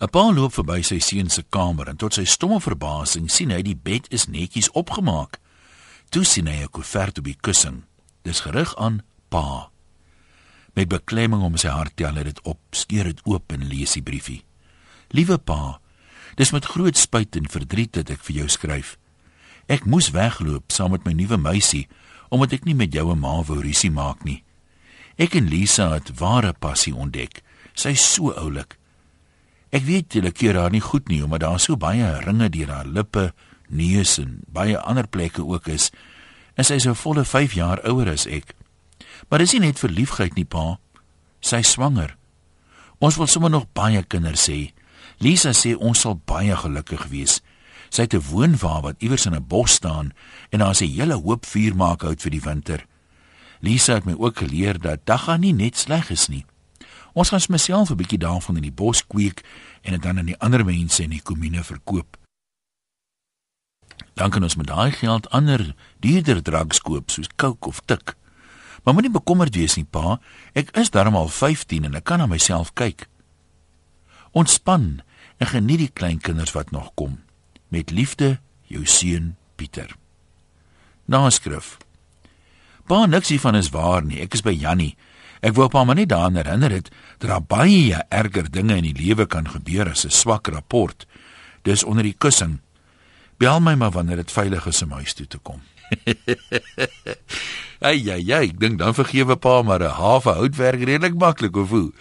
'n Pa loop verby sy seun se kamer en tot sy stomme verbasing sien hy die bed is netjies opgemaak. Toe sien hy 'n koevert op die kussing. Dis gerig aan pa. Met beklemming om sy hart tel hy dit op, skeer dit oop en lees die briefie. Liewe pa, dis met groot spyt en verdriet dat ek vir jou skryf. Ek moes wegloop saam met my nuwe meisie omdat ek nie met jou en ma wou rusie maak nie. Ek en Lisa het ware passie ontdek. Sy's so oulik. Ek weet jy keer haar nie goed nie omdat daar so baie ringe deur haar lippe, neus en baie ander plekke ook is. En sy is so volle 5 jaar ouer as ek. Maar dis nie net vir liefheid nie, pa. Sy swanger. Ons wil sommer nog baie kinders hê. Lisa sê ons sal baie gelukkig wees. Sy het 'n woonwa wat iewers in 'n bos staan en daar is 'n hele hoop vuur maak hout vir die winter. Lisa het my ook geleer dat dagga nie net sleg is nie. Ons gaan myself 'n bietjie daarvan in die bos kweek en dit dan aan die ander mense in die kommune verkoop. Dan kan ons met daai geld ander duurder drugs koop soos coke of tik. Maar moenie bekommerd wees nie, pa. Ek is darm al 15 en ek kan na myself kyk. Ontspan en geniet die kleinkinders wat nog kom. Met liefde, jou seun Pieter. Naskrif. Pa niks hiervan is waar nie. Ek is by Jannie. Ek wou pa maar net daaraan herinner het dat daar baie erger dinge in die lewe kan gebeur as 'n swak rapport. Dis onder die kussing. Bel my maar wanneer dit veilig is om huis toe te kom. Ai ai ai, ek dink dan vergewe pa maar 'n halwe houtwerk redelik maklik of hoe?